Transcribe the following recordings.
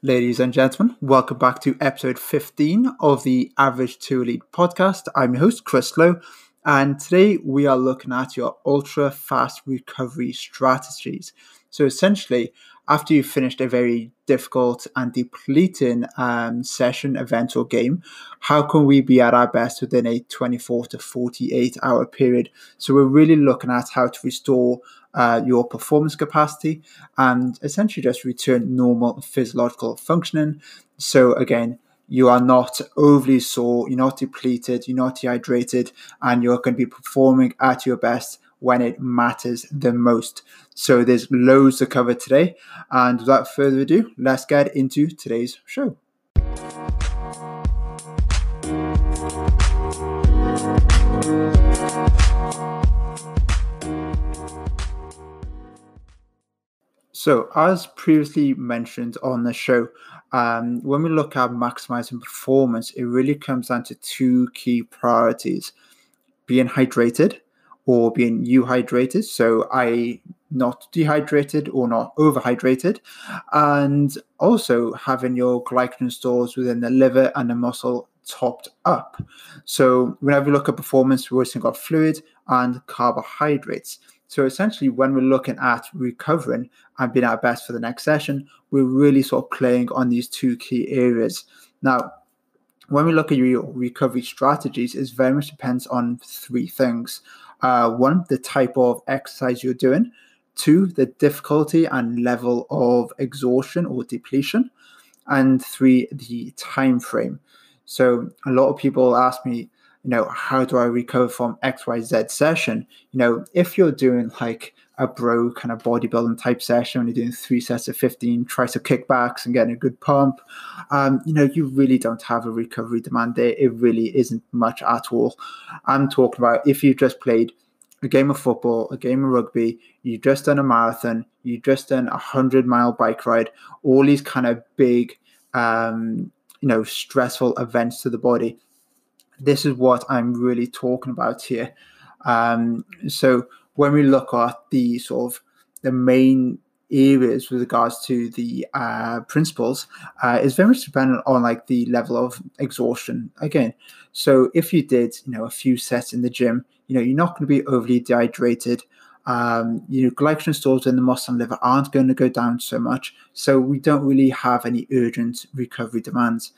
Ladies and gentlemen, welcome back to episode 15 of the Average to Elite podcast. I'm your host, Chris Lowe, and today we are looking at your ultra fast recovery strategies. So, essentially, after you've finished a very difficult and depleting um, session, event, or game, how can we be at our best within a 24 to 48 hour period? So, we're really looking at how to restore uh, your performance capacity and essentially just return normal physiological functioning. So, again, you are not overly sore, you're not depleted, you're not dehydrated, and you're going to be performing at your best when it matters the most. So there's loads to cover today. And without further ado, let's get into today's show. So, as previously mentioned on the show, um, when we look at maximizing performance, it really comes down to two key priorities being hydrated or being you euhydrated. So, I not dehydrated or not overhydrated, and also having your glycogen stores within the liver and the muscle topped up. So, whenever we look at performance, we're also got fluid and carbohydrates. So essentially, when we're looking at recovering and being our best for the next session, we're really sort of playing on these two key areas. Now, when we look at your recovery strategies, it very much depends on three things. Uh, one, the type of exercise you're doing. Two, the difficulty and level of exhaustion or depletion. And three, the time frame. So a lot of people ask me, you know, how do I recover from XYZ session? You know, if you're doing like a bro kind of bodybuilding type session, when you're doing three sets of 15 tricep kickbacks and getting a good pump, um, you know, you really don't have a recovery demand there. It really isn't much at all. I'm talking about if you've just played a game of football, a game of rugby, you've just done a marathon, you've just done a hundred mile bike ride, all these kind of big, um, you know, stressful events to the body this is what I'm really talking about here. Um, so when we look at the sort of the main areas with regards to the uh, principles uh, very much dependent on like the level of exhaustion. Again so if you did you know a few sets in the gym you know you're not going to be overly dehydrated. Um, you know glycogen stores in the muscle and liver aren't going to go down so much. So we don't really have any urgent recovery demands.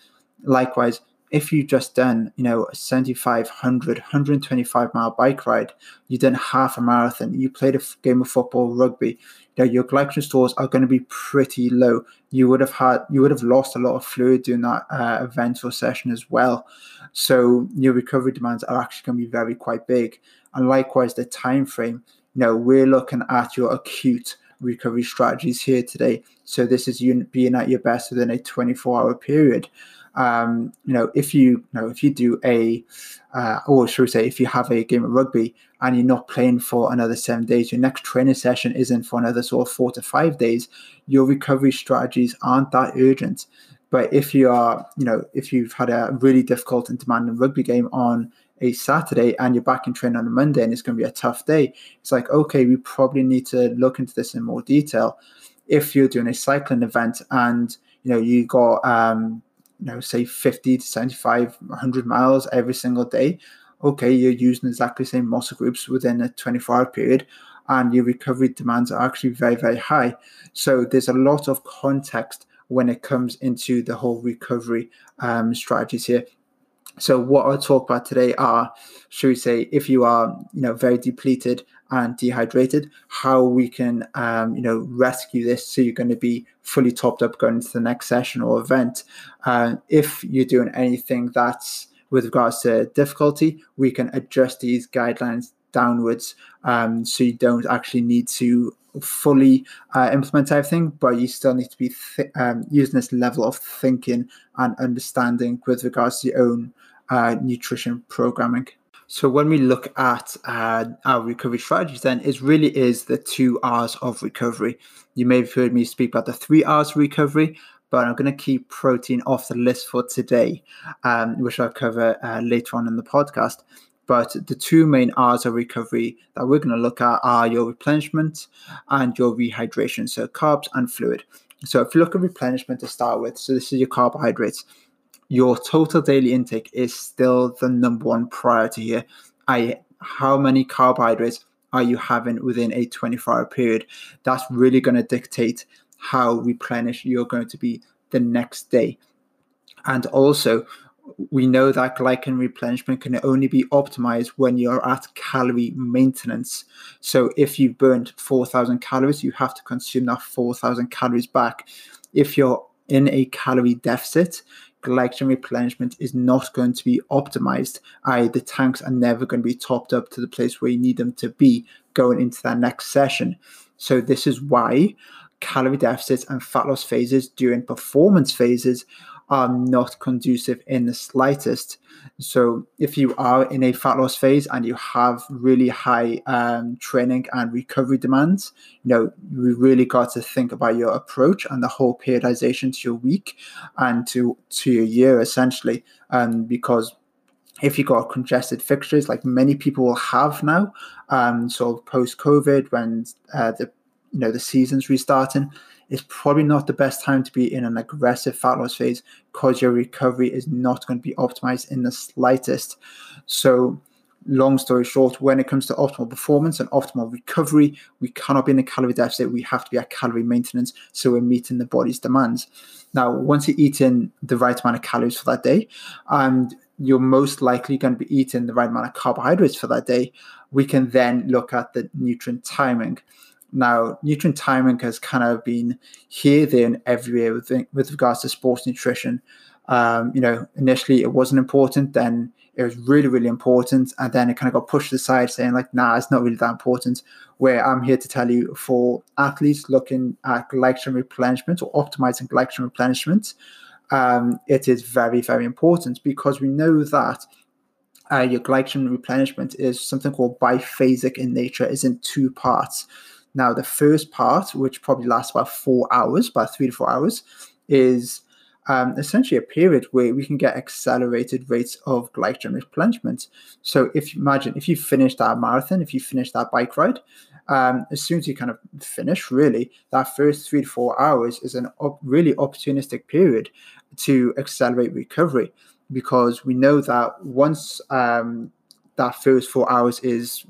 Likewise if you just done, you know, a 75, 100, 125 mile bike ride, you done half a marathon, you played a game of football, rugby, you know, your glycogen stores are going to be pretty low. You would have had, you would have lost a lot of fluid during that uh, event or session as well. So your recovery demands are actually going to be very quite big. And likewise, the time frame, you know, we're looking at your acute recovery strategies here today. So this is you being at your best within a 24 hour period um, you know, if you, you know, if you do a, uh, or should we say, if you have a game of rugby and you're not playing for another seven days, your next training session isn't for another sort of four to five days, your recovery strategies aren't that urgent. But if you are, you know, if you've had a really difficult and demanding rugby game on a Saturday and you're back in training on a Monday and it's going to be a tough day, it's like, okay, we probably need to look into this in more detail. If you're doing a cycling event and, you know, you got, um, you know, say 50 to 75, 100 miles every single day, okay, you're using exactly the same muscle groups within a 24 hour period, and your recovery demands are actually very, very high. So there's a lot of context when it comes into the whole recovery um, strategies here. So what I'll talk about today are, should we say, if you are, you know, very depleted and dehydrated, how we can, um, you know, rescue this so you're going to be fully topped up going into the next session or event. Uh, if you're doing anything that's with regards to difficulty, we can adjust these guidelines downwards um, so you don't actually need to fully uh, implement everything, but you still need to be th- um, using this level of thinking and understanding with regards to your own uh, nutrition programming. So when we look at uh, our recovery strategies, then it really is the two R's of recovery. You may have heard me speak about the three R's of recovery, but I'm going to keep protein off the list for today, um, which I'll cover uh, later on in the podcast. But the two main R's of recovery that we're going to look at are your replenishment and your rehydration, so carbs and fluid. So if you look at replenishment to start with, so this is your carbohydrates, your total daily intake is still the number one priority here. I how many carbohydrates are you having within a 24 hour period? That's really going to dictate how replenished you're going to be the next day. And also, we know that glycogen replenishment can only be optimized when you're at calorie maintenance. So if you've burned 4,000 calories, you have to consume that 4,000 calories back. If you're in a calorie deficit, glycogen replenishment is not going to be optimized. I, the tanks are never going to be topped up to the place where you need them to be going into that next session. So this is why calorie deficits and fat loss phases during performance phases are not conducive in the slightest. So, if you are in a fat loss phase and you have really high um, training and recovery demands, you know, you really got to think about your approach and the whole periodization to your week and to to your year essentially, um, because if you got congested fixtures like many people will have now, um, sort of post COVID when uh, the you know the season's restarting, it's probably not the best time to be in an aggressive fat loss phase because your recovery is not going to be optimized in the slightest. So, long story short, when it comes to optimal performance and optimal recovery, we cannot be in a calorie deficit. We have to be at calorie maintenance. So, we're meeting the body's demands. Now, once you're eating the right amount of calories for that day, and you're most likely going to be eating the right amount of carbohydrates for that day, we can then look at the nutrient timing. Now, nutrient timing has kind of been here, there, and everywhere with, with regards to sports nutrition. Um, you know, initially it wasn't important, then it was really, really important, and then it kind of got pushed aside, saying like, "Nah, it's not really that important." Where I'm here to tell you, for athletes looking at glycogen replenishment or optimizing glycogen replenishment, um, it is very, very important because we know that uh, your glycogen replenishment is something called biphasic in nature, is in two parts. Now, the first part, which probably lasts about four hours, about three to four hours, is um, essentially a period where we can get accelerated rates of glycogen replenishment. So, if you imagine if you finish that marathon, if you finish that bike ride, um, as soon as you kind of finish, really, that first three to four hours is an op- really opportunistic period to accelerate recovery because we know that once um, that first four hours is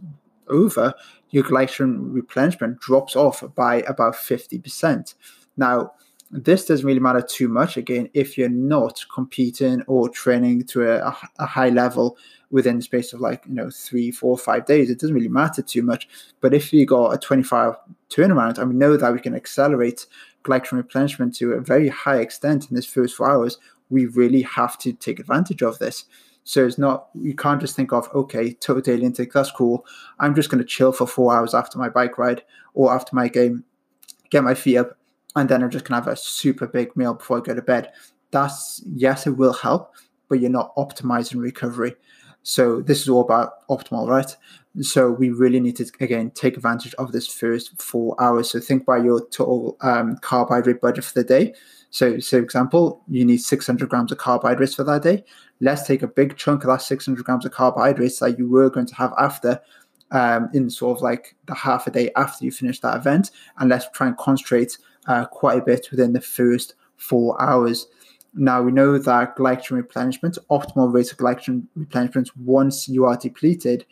over, your glycogen replenishment drops off by about 50%. Now, this doesn't really matter too much again if you're not competing or training to a, a, high level within the space of like you know three four five days it doesn't really matter too much but if you got a 25 turnaround and we know that we can accelerate glycogen replenishment to a very high extent in this first four hours we really have to take advantage of this so it's not you can't just think of okay total daily intake that's cool. I'm just going to chill for four hours after my bike ride or after my game, get my feet up, and then I'm just going to have a super big meal before I go to bed. That's yes, it will help, but you're not optimizing recovery. So this is all about optimal, right? So we really need to again take advantage of this first four hours. So think about your total um, carbohydrate budget for the day. So, so example, you need 600 grams of carbohydrates for that day. Let's take a big chunk of that 600 grams of carbohydrates that you were going to have after, um, in sort of like the half a day after you finish that event, and let's try and concentrate uh, quite a bit within the first four hours. Now we know that glycogen replenishment, optimal rate of glycogen replenishment once you are depleted,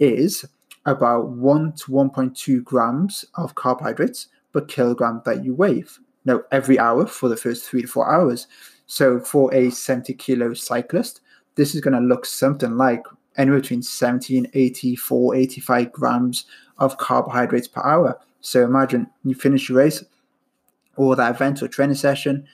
is about 1 to 1.2 grams of carbohydrates per kilogram that you weigh no, every hour for the first three to four hours. So for a 70 kilo cyclist, this is going to look something like anywhere between 17, 84, 85 grams of carbohydrates per hour. So imagine you finish your race or that event or training session,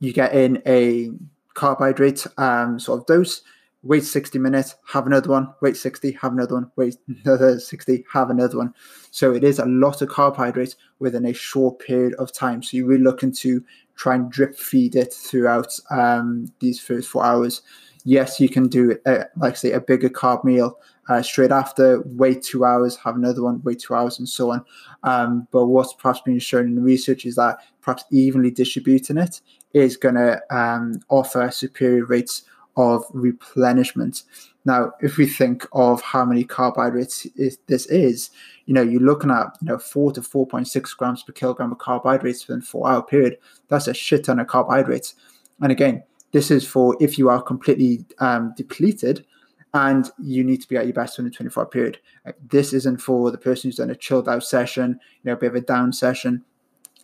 you get in a carbohydrate um, sort of dose, wait 60 minutes, have another one, wait 60, have another one, wait another 60, have another one. So it is a lot of carbohydrates within a short period of time. So you're really looking to try and drip feed it throughout um, these first four hours. Yes, you can do, uh, like say, a bigger carb meal uh, straight after, wait two hours, have another one, wait two hours, and so on. Um, but what's perhaps been shown in the research is that perhaps evenly distributing it is going to um, offer superior rates of replenishment. Now, if we think of how many carbohydrates is, this is, you know, you're looking at you know four to four point six grams per kilogram of carbohydrates within four hour period. That's a shit ton of carbohydrates. And again, this is for if you are completely um, depleted and you need to be at your best in the 24 hour period. This isn't for the person who's done a chilled out session, you know, a bit of a down session.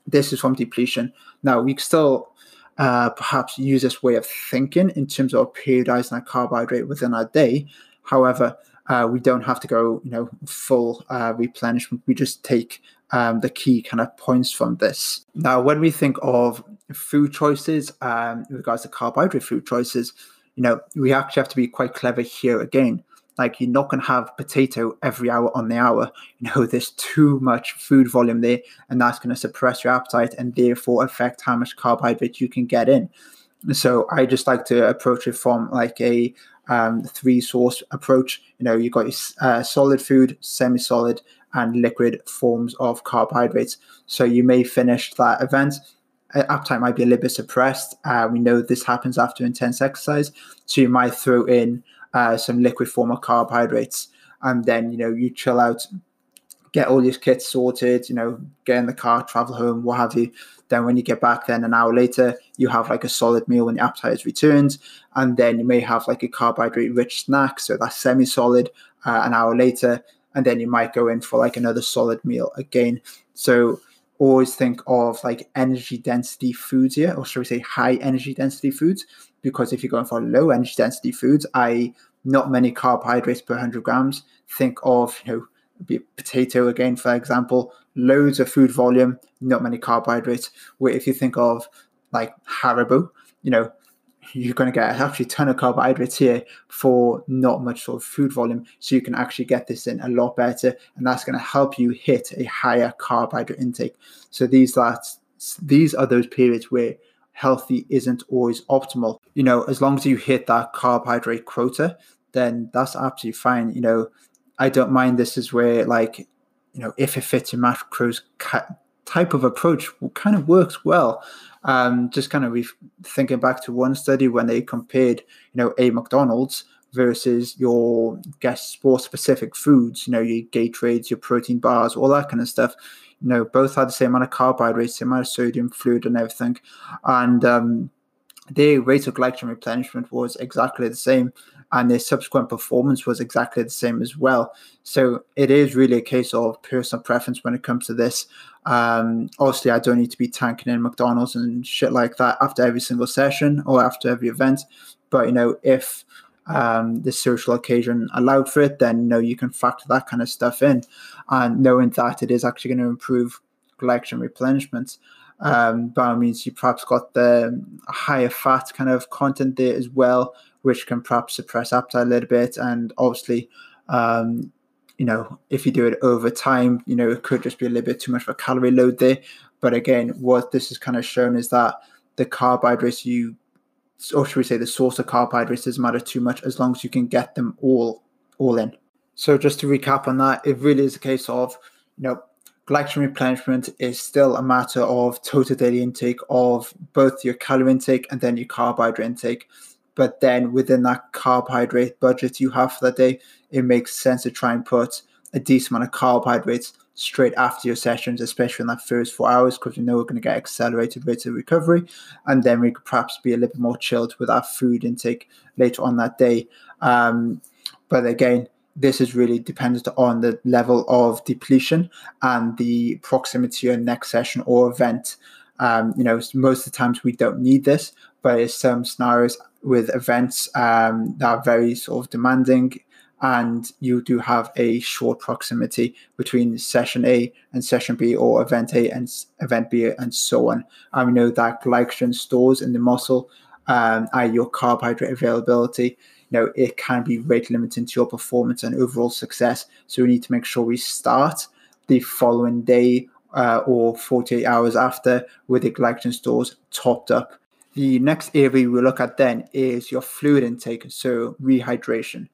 This is from depletion. Now, we still uh, perhaps use this way of thinking in terms of periodizing our carbohydrate within our day. However, uh, we don't have to go, you know, full uh, replenishment. We just take um, the key kind of points from this. Now, when we think of food choices um, in regards to carbohydrate food choices, you know, we actually have to be quite clever here again. Like you're not going to have potato every hour on the hour. You know, there's too much food volume there, and that's going to suppress your appetite and therefore affect how much carbohydrate you can get in. So I just like to approach it from like a um, three source approach. You know, you've got your uh, solid food, semi solid, and liquid forms of carbohydrates. So you may finish that event appetite might be a little bit suppressed. Uh, we know this happens after intense exercise, so you might throw in uh, some liquid form of carbohydrates, and then you know you chill out, get all your kits sorted, you know, get in the car, travel home, what have you. Then when you get back, then an hour later, you have like a solid meal when your appetite is returned, and then you may have like a carbohydrate-rich snack, so that's semi-solid. Uh, an hour later, and then you might go in for like another solid meal again. So always think of like energy density foods here, or should we say high energy density foods? Because if you're going for low energy density foods, i.e., not many carbohydrates per 100 grams, think of, you know, potato again, for example, loads of food volume, not many carbohydrates. Where if you think of like Haribo, you know, you're going to get actually a ton of carbohydrates here for not much sort of food volume. So you can actually get this in a lot better, and that's going to help you hit a higher carbohydrate intake. So these are these are those periods where healthy isn't always optimal. You know, as long as you hit that carbohydrate quota, then that's absolutely fine. You know, I don't mind. This is where like, you know, if it fits your macros type of approach kind of works well. Um, just kind of re- thinking back to one study when they compared, you know, a McDonald's versus your guest sport specific foods, you know, your Gatorades, your protein bars, all that kind of stuff. You know, both had the same amount of carbohydrates, same amount of sodium, fluid, and everything. And um, their rate of glycogen replenishment was exactly the same and their subsequent performance was exactly the same as well. So it is really a case of personal preference when it comes to this. Um, obviously, I don't need to be tanking in McDonald's and shit like that after every single session or after every event. But you know, if um, the social occasion allowed for it, then you know you can factor that kind of stuff in, and knowing that it is actually going to improve glycogen replenishment. Um, by all means, you perhaps got the higher fat kind of content there as well, which can perhaps suppress appetite a little bit. And obviously, um, you know, if you do it over time, you know, it could just be a little bit too much of a calorie load there. But again, what this has kind of shown is that the carbohydrates you, or should we say, the source of carbohydrates doesn't matter too much as long as you can get them all, all in. So just to recap on that, it really is a case of, you know, glycogen replenishment is still a matter of total daily intake of both your calorie intake and then your carbohydrate intake. But then within that carbohydrate budget you have for that day, it makes sense to try and put a decent amount of carbohydrates straight after your sessions, especially in that first four hours, because we know we're going to get accelerated rates of recovery. And then we could perhaps be a little bit more chilled with our food intake later on that day. Um, but again, this is really dependent on the level of depletion and the proximity to your next session or event. Um, you know, most of the times we don't need this, but in some scenarios with events um, that are very sort of demanding and you do have a short proximity between session A and session B or event A and event B and so on. And we know that glycogen stores in the muscle um, are your carbohydrate availability. You know, it can be rate limiting to your performance and overall success. So we need to make sure we start the following day uh, or 48 hours after with the glycogen stores topped up. The next area we look at then is your fluid intake, so rehydration.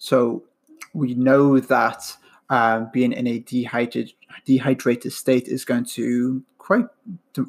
So we know that um, being in a dehydrated dehydrated state is going to quite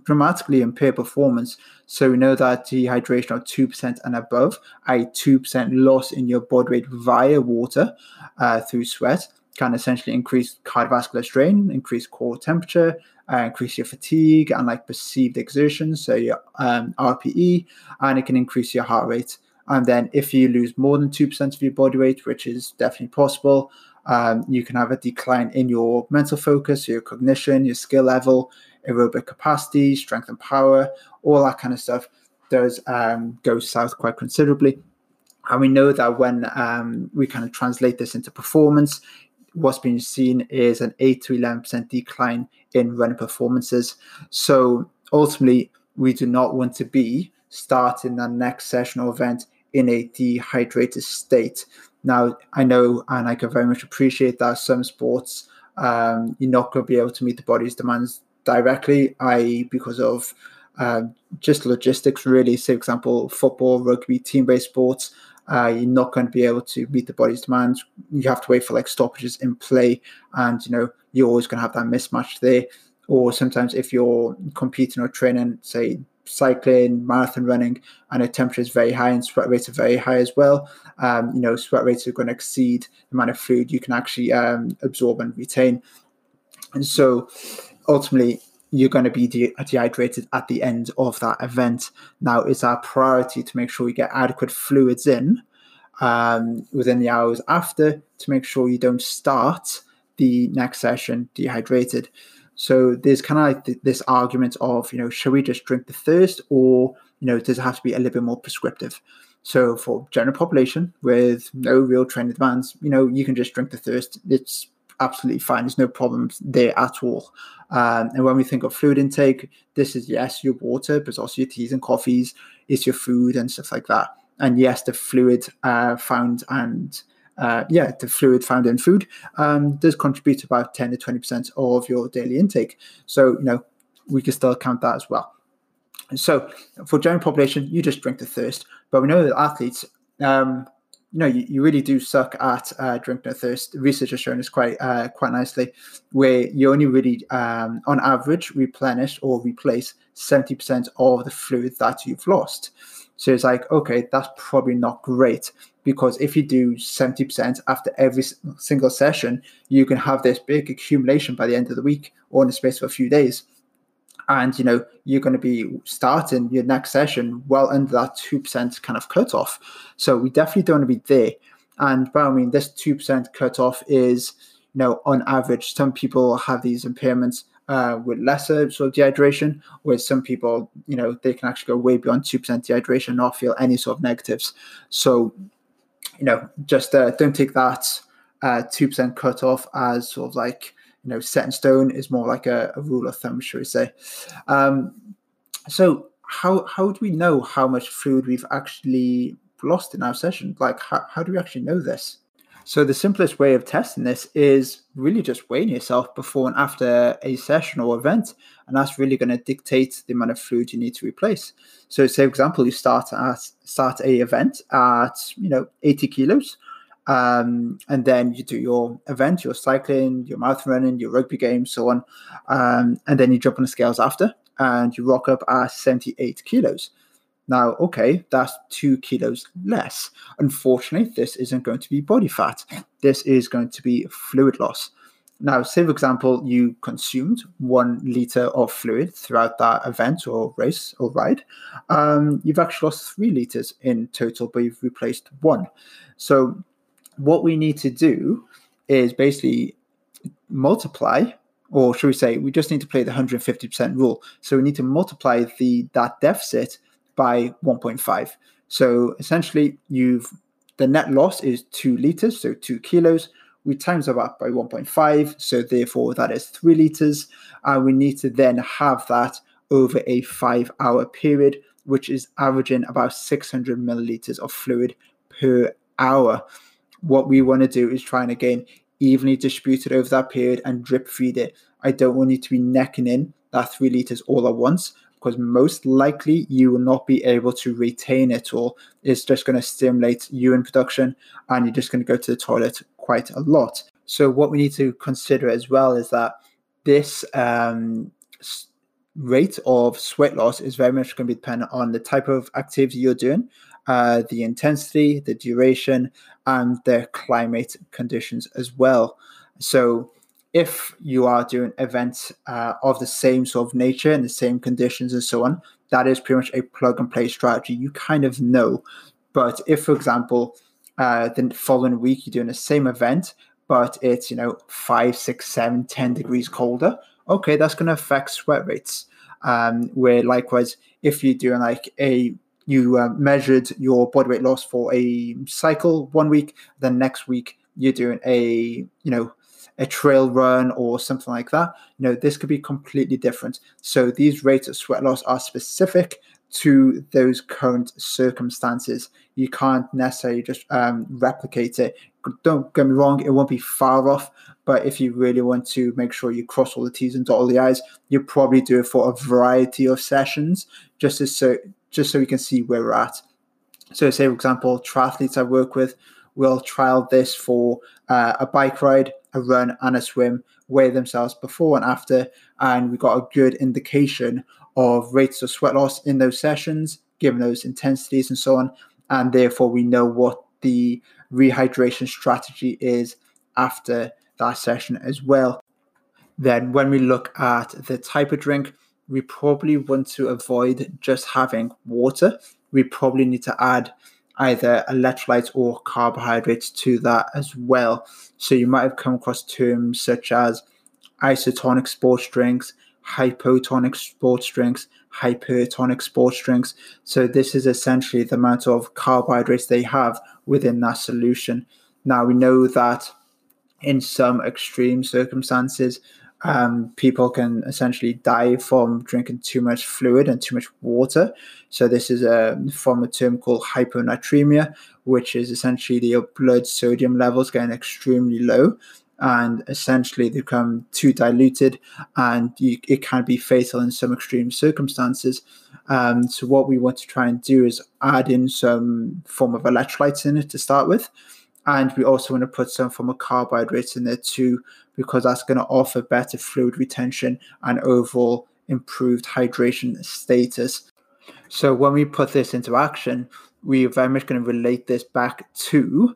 dramatically impair performance. So we know that dehydration of two percent and above, a two percent loss in your body weight via water uh, through sweat, can essentially increase cardiovascular strain, increase core temperature, uh, increase your fatigue and like perceived exertion, so your um, RPE, and it can increase your heart rate. And then if you lose more than 2% of your body weight, which is definitely possible, um, you can have a decline in your mental focus, your cognition, your skill level, aerobic capacity, strength and power, all that kind of stuff does um, go south quite considerably. And we know that when um, we kind of translate this into performance, what's been seen is an 8 to 11% decline in running performances. So ultimately, we do not want to be starting the next session or event in a dehydrated state. Now, I know and I can very much appreciate that some sports um, you're not going to be able to meet the body's demands directly, i.e., because of uh, just logistics, really. Say, for example, football, rugby, team based sports uh, you're not going to be able to meet the body's demands. You have to wait for like stoppages in play, and you know you're always going to have that mismatch there. Or sometimes if you're competing or training, say cycling, marathon running, and the temperature is very high and sweat rates are very high as well. Um, you know, sweat rates are going to exceed the amount of food you can actually um, absorb and retain. And so ultimately, you're going to be de- dehydrated at the end of that event. Now, it's our priority to make sure we get adequate fluids in um, within the hours after to make sure you don't start the next session dehydrated. So there's kind of this argument of, you know, should we just drink the thirst or, you know, does it have to be a little bit more prescriptive? So for general population with no real training demands, you know, you can just drink the thirst. It's absolutely fine. There's no problems there at all. Um, and when we think of fluid intake, this is yes, your water, but also your teas and coffees, it's your food and stuff like that. And yes, the fluid uh, found and uh, yeah, the fluid found in food um, does contribute about 10 to 20% of your daily intake. So, you know, we can still count that as well. So, for general population, you just drink the thirst. But we know that athletes, um, you know, you, you really do suck at uh, drink no thirst. Research has shown this quite uh, quite nicely, where you only really, um, on average, replenish or replace seventy percent of the fluid that you've lost. So it's like, okay, that's probably not great because if you do seventy percent after every single session, you can have this big accumulation by the end of the week or in the space of a few days. And you know you're going to be starting your next session well under that 2% kind of cutoff. So we definitely don't want to be there. And by I mean this 2% cutoff is you know on average some people have these impairments uh, with lesser sort of dehydration whereas some people you know they can actually go way beyond 2% dehydration and not feel any sort of negatives so you know just uh, don't take that uh, 2% cut off as sort of like you know set in stone is more like a, a rule of thumb, should we say? Um, so how how do we know how much fluid we've actually lost in our session? Like how, how do we actually know this? So the simplest way of testing this is really just weighing yourself before and after a session or event, and that's really going to dictate the amount of fluid you need to replace. So, say for example, you start at start a event at you know 80 kilos, um, and then you do your event, your cycling, your marathon running, your rugby game, so on. Um, and then you jump on the scales after and you rock up at 78 kilos. Now, okay, that's two kilos less. Unfortunately, this isn't going to be body fat. This is going to be fluid loss. Now, say for example, you consumed one liter of fluid throughout that event or race or ride. Um, you've actually lost three liters in total, but you've replaced one. So what we need to do is basically multiply or should we say we just need to play the 150% rule so we need to multiply the that deficit by 1.5 so essentially you've the net loss is 2 liters so 2 kilos. We times that by 1.5 so therefore that is 3 liters. And we need to then have that over a 5 hour period which is averaging about 600 milliliters of fluid per hour. What we want to do is try and again evenly distribute it over that period and drip feed it. I don't want you to be necking in that three liters all at once because most likely you will not be able to retain it all. It's just going to stimulate urine production and you're just going to go to the toilet quite a lot. So what we need to consider as well is that this um, rate of sweat loss is very much going to be dependent on the type of activity you're doing, uh, the intensity, the duration, and the climate conditions as well. So, if you are doing events uh, of the same sort of nature and the same conditions and so on, that is pretty much a plug and play strategy. You kind of know. But if, for example, uh, the following week you're doing the same event, but it's you know five, six, seven, ten degrees colder, okay, that's going to affect sweat rates. Um, where likewise, if you're doing like a you uh, measured your body weight loss for a cycle one week, then next week you're doing a you know a trail run or something like that. You know, this could be completely different. So these rates of sweat loss are specific to those current circumstances. You can't necessarily just um, replicate it. Don't get me wrong, it won't be far off, but if you really want to make sure you cross all the T's and dot all the I's, you probably do it for a variety of sessions just so just so we can see where we're at. So, say for example, triathletes I work with will trial this for uh, a bike ride, a run, and a swim, weigh themselves before and after, and we got a good indication of rates of sweat loss in those sessions, given those intensities and so on, and therefore we know what the rehydration strategy is after that session as well. Then, when we look at the type of drink, we probably want to avoid just having water. We probably need to add either electrolytes or carbohydrates to that as well. So you might have come across terms such as isotonic sports drinks, hypotonic sports drinks, hypertonic sports drinks. So this is essentially the amount of carbohydrates they have within that solution. Now we know that in some extreme circumstances, um, people can essentially die from drinking too much fluid and too much water. So this is a from a term called hyponatremia, which is essentially the blood sodium levels getting extremely low and essentially they become too diluted and you, it can be fatal in some extreme circumstances. Um, so what we want to try and do is add in some form of electrolytes in it to start with and we also want to put some form of carbohydrates in there too because that's going to offer better fluid retention and overall improved hydration status. So when we put this into action we're very much going to relate this back to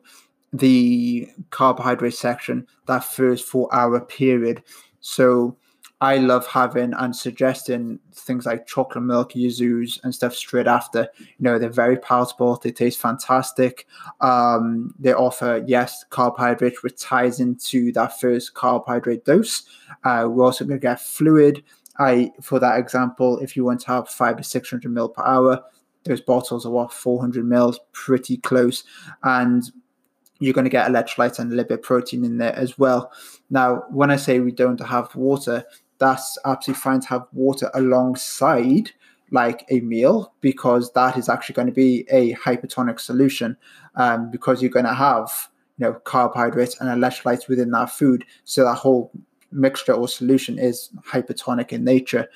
the carbohydrate section that first four hour period. So I love having and suggesting things like chocolate milk Yazoos and stuff straight after. You know, they're very palatable. They taste fantastic. Um, they offer, yes, carbohydrate, which ties into that first carbohydrate dose. Uh, we're also going to get fluid. I, for that example, if you want to have five to 600 mil per hour, those bottles are what 400 mils, pretty close. And you're going to get electrolytes and a little bit of protein in there as well. Now, when I say we don't have water, that's absolutely fine to have water alongside like a meal? Because that is actually going to be a hypertonic solution um, because you're going to have you know carbohydrates and electrolytes within that food. So that whole mixture or solution is hypertonic in nature.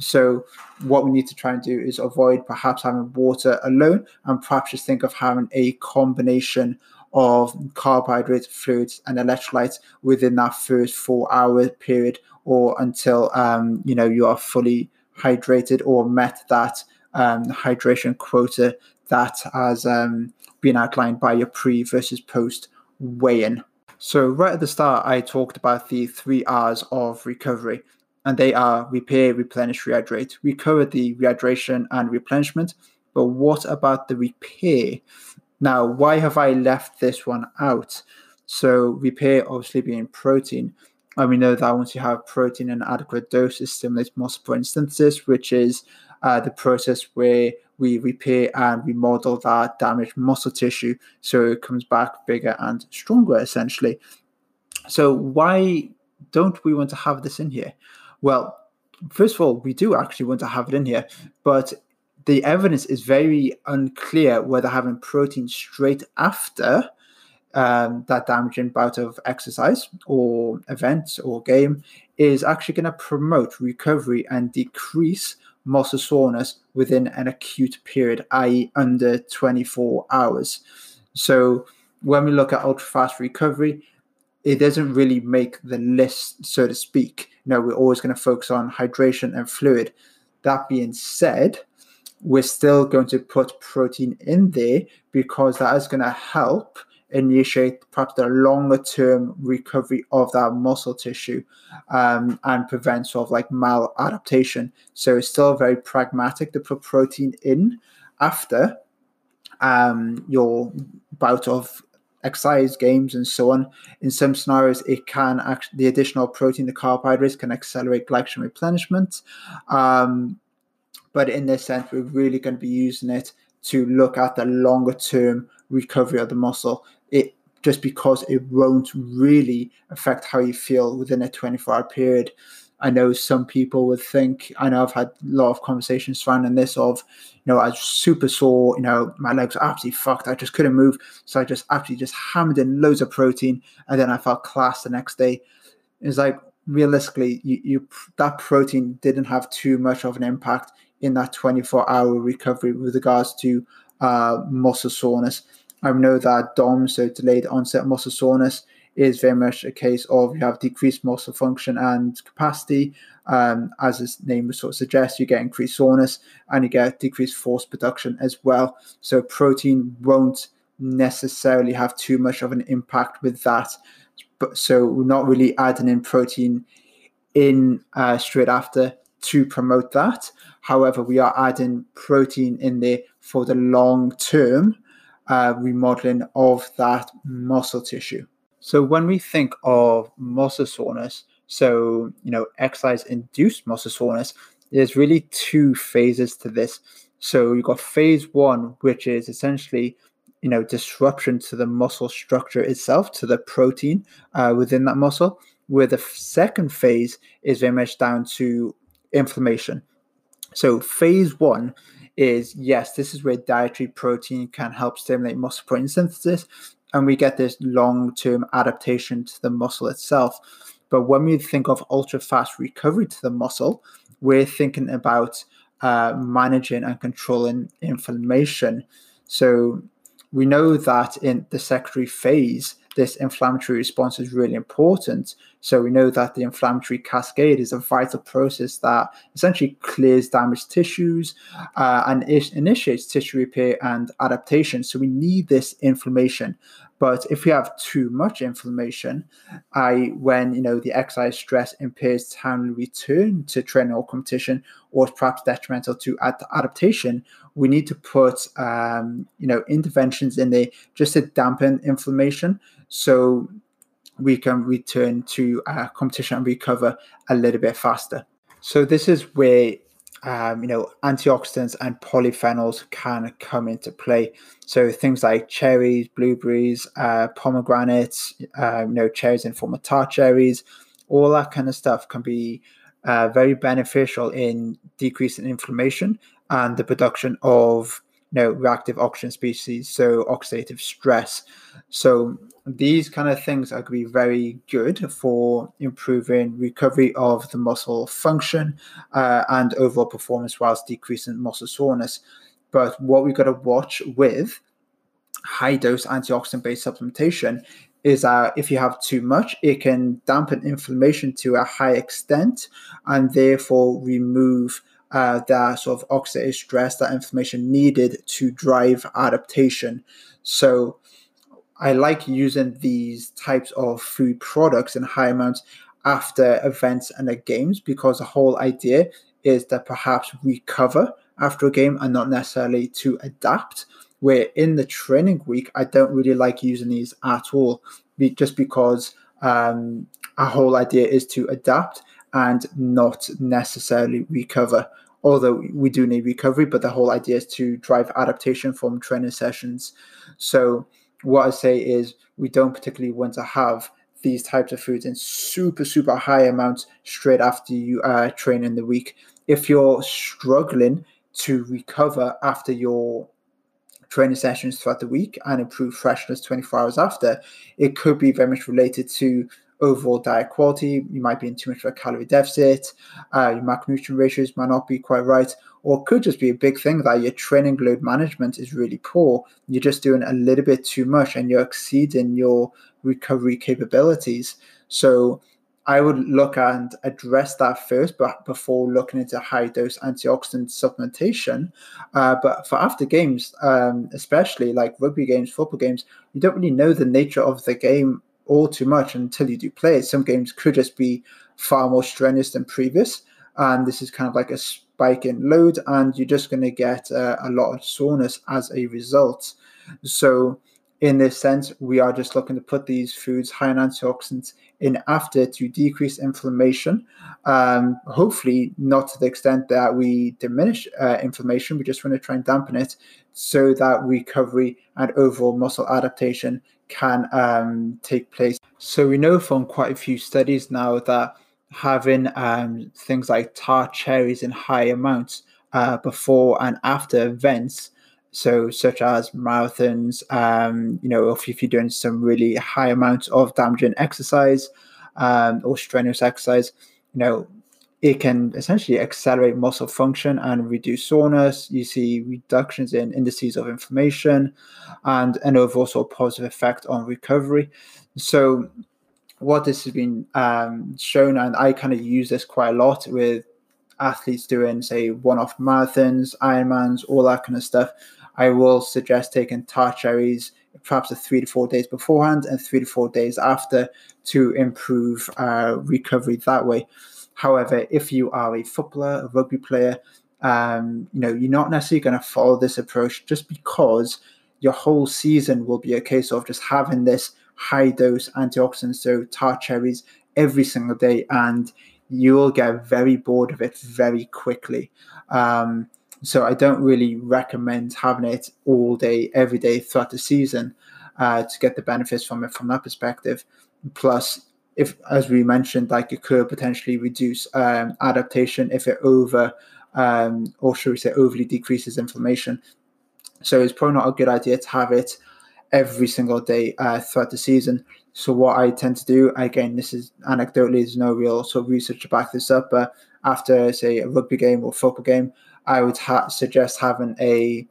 So what we need to try and do is avoid perhaps having water alone and perhaps just think of having a combination of carbohydrates, fluids, and electrolytes within that first four hour period or until um, you know you are fully hydrated or met that um, hydration quota that has um, been outlined by your pre versus post weigh-in. So right at the start, I talked about the three R's of recovery, and they are repair, replenish, rehydrate. We covered the rehydration and replenishment, but what about the repair? Now, why have I left this one out? So, repair obviously being protein. And we know that once you have protein in adequate doses, stimulates muscle protein synthesis, which is uh, the process where we repair and remodel that damaged muscle tissue so it comes back bigger and stronger, essentially. So, why don't we want to have this in here? Well, first of all, we do actually want to have it in here, but the evidence is very unclear whether having protein straight after um, that damaging bout of exercise or event or game is actually going to promote recovery and decrease muscle soreness within an acute period, i.e., under 24 hours. So, when we look at ultra fast recovery, it doesn't really make the list, so to speak. Know, we're always going to focus on hydration and fluid. That being said, we're still going to put protein in there because that is going to help initiate perhaps the longer term recovery of that muscle tissue um, and prevent sort of like maladaptation. So it's still very pragmatic to put protein in after um, your bout of exercise games and so on. In some scenarios, it can actually the additional protein, the carbohydrates, can accelerate glycogen replenishment. Um, but in this sense, we're really going to be using it to look at the longer term recovery of the muscle. It just because it won't really affect how you feel within a 24 hour period. I know some people would think, I know I've had a lot of conversations surrounding this of, you know, I was super sore, you know, my legs are absolutely fucked. I just couldn't move. So I just absolutely just hammered in loads of protein and then I felt class the next day. It's like realistically, you, you that protein didn't have too much of an impact in that 24 hour recovery with regards to uh, muscle soreness. I know that DOM, so delayed onset muscle soreness, is very much a case of you have decreased muscle function and capacity. Um, as its name would sort of suggest, you get increased soreness and you get decreased force production as well. So protein won't necessarily have too much of an impact with that. But so we're not really adding in protein in uh, straight after to promote that. However, we are adding protein in there for the long term uh, remodeling of that muscle tissue. So when we think of muscle soreness, so you know, exercise induced muscle soreness, there's really two phases to this. So you've got phase one, which is essentially you know disruption to the muscle structure itself, to the protein uh, within that muscle. Where the second phase is very much down to inflammation. So phase one is yes, this is where dietary protein can help stimulate muscle protein synthesis, and we get this long term adaptation to the muscle itself. But when we think of ultra fast recovery to the muscle, we're thinking about uh, managing and controlling inflammation. So we know that in the secondary phase, this inflammatory response is really important. So we know that the inflammatory cascade is a vital process that essentially clears damaged tissues uh, and it initiates tissue repair and adaptation. So we need this inflammation. But if we have too much inflammation, I when you know the exercise stress impairs timely return to training or competition, or is perhaps detrimental to ad- adaptation, we need to put um, you know interventions in there just to dampen inflammation, so we can return to uh, competition and recover a little bit faster. So this is where um, you know, antioxidants and polyphenols can come into play. So things like cherries, blueberries, uh, pomegranates, uh, you know, cherries in form of tart cherries, all that kind of stuff can be uh, very beneficial in decreasing inflammation and the production of you know reactive oxygen species, so oxidative stress. So these kind of things are going to be very good for improving recovery of the muscle function uh, and overall performance whilst decreasing muscle soreness. But what we've got to watch with high dose antioxidant based supplementation is that if you have too much, it can dampen inflammation to a high extent and therefore remove uh, that sort of oxidative stress, that inflammation needed to drive adaptation. So, I like using these types of food products in high amounts after events and at games because the whole idea is that perhaps recover after a game and not necessarily to adapt. Where in the training week, I don't really like using these at all, just because um, our whole idea is to adapt and not necessarily recover. Although we do need recovery, but the whole idea is to drive adaptation from training sessions. So what I say is we don't particularly want to have these types of foods in super super high amounts straight after you uh, train in the week. If you're struggling to recover after your training sessions throughout the week and improve freshness 24 hours after, it could be very much related to overall diet quality. You might be in too much of a calorie deficit. Uh, your macronutrient ratios might not be quite right, or it could just be a big thing that your training load management is really poor. You're just doing a little bit too much, and you're exceeding your recovery capabilities. So I would look and address that first, but before looking into high dose antioxidant supplementation. Uh, but for after games, um, especially like rugby games, football games, you don't really know the nature of the game all too much until you do play it. Some games could just be far more strenuous than previous, and this is kind of like a spike in load, and you're just going to get uh, a lot of soreness as a result. So in this sense, we are just looking to put these foods high in antioxidants in after to decrease inflammation. Um, hopefully, not to the extent that we diminish uh, inflammation. We just want to try and dampen it so that recovery and overall muscle adaptation can um, take place. So we know from quite a few studies now that having um, things like tart cherries in high amounts uh, before and after events so such as marathons um, you know if, if you're doing some really high amounts of damaging exercise um, or strenuous exercise you know it can essentially accelerate muscle function and reduce soreness. You see reductions in indices of inflammation and an overall sort of positive effect on recovery. So what this has been um, shown and i kind of use this quite a lot with athletes doing say one-off marathons ironmans all that kind of stuff I will suggest taking tart cherries perhaps three to four days beforehand and three to four days after to improve uh, recovery that way. However, if you are a footballer, a rugby player, um, you know you're not necessarily going to follow this approach just because your whole season will be a case of just having this high dose antioxidant, so tart cherries every single day, and you'll get very bored of it very quickly. Um, so I don't really recommend having it all day, every day throughout the season uh, to get the benefits from it from that perspective. Plus, if as we mentioned, like it could potentially reduce um, adaptation if it over um, or should we say overly decreases inflammation. So it's probably not a good idea to have it every single day uh, throughout the season. So what I tend to do, again, this is anecdotally, there's no real sort of research to back this up, but after say a rugby game or football game, I would ha- suggest having a,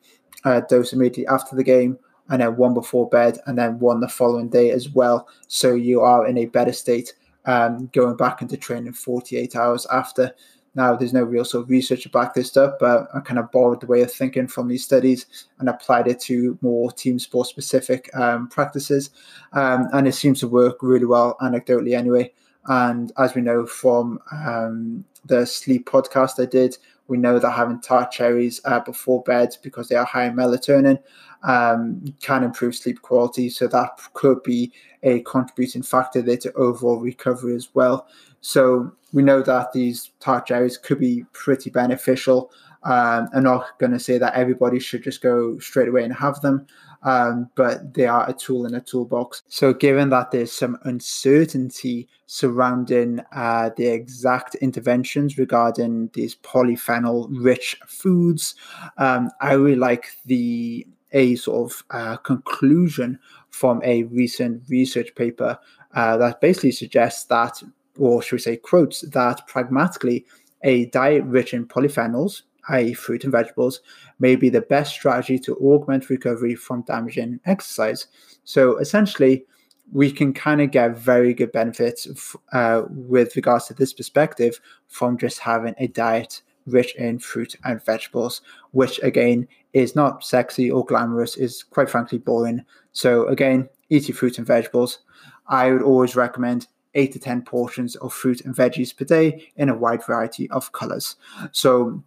a dose immediately after the game and then one before bed and then one the following day as well. So you are in a better state um, going back into training 48 hours after. Now, there's no real sort of research to back this up, but I kind of borrowed the way of thinking from these studies and applied it to more team sport specific um, practices. Um, and it seems to work really well, anecdotally anyway. And as we know from um, the sleep podcast I did, we know that having tart cherries uh, before bed because they are high in melatonin um, can improve sleep quality. So that could be a contributing factor there to overall recovery as well. So we know that these tart cherries could be pretty beneficial. Um, I'm not going to say that everybody should just go straight away and have them, um, but they are a tool in a toolbox. So, given that there's some uncertainty surrounding uh, the exact interventions regarding these polyphenol rich foods, um, I really like the a sort of uh, conclusion from a recent research paper uh, that basically suggests that, or should we say, quotes that pragmatically, a diet rich in polyphenols, i.e., fruit and vegetables, may be the best strategy to augment recovery from damaging exercise. So essentially, we can kind of get very good benefits uh, with regards to this perspective from just having a diet rich in fruit and vegetables, which again is not sexy or glamorous, is quite frankly boring. So again, eat your fruit and vegetables. I would always recommend eight to 10 portions of fruit and veggies per day in a wide variety of colors. So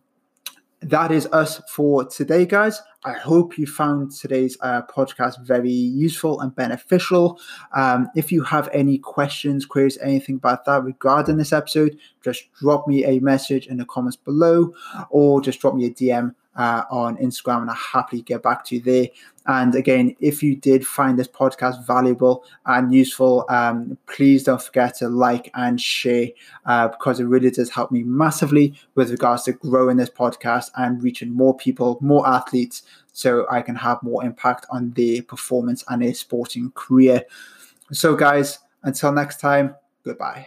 that is us for today, guys. I hope you found today's uh, podcast very useful and beneficial. Um, if you have any questions, queries, anything about that regarding this episode, just drop me a message in the comments below or just drop me a DM uh, on Instagram, and I'll happily get back to you there. And again, if you did find this podcast valuable and useful, um, please don't forget to like and share uh, because it really does help me massively with regards to growing this podcast and reaching more people, more athletes, so I can have more impact on their performance and their sporting career. So, guys, until next time, goodbye.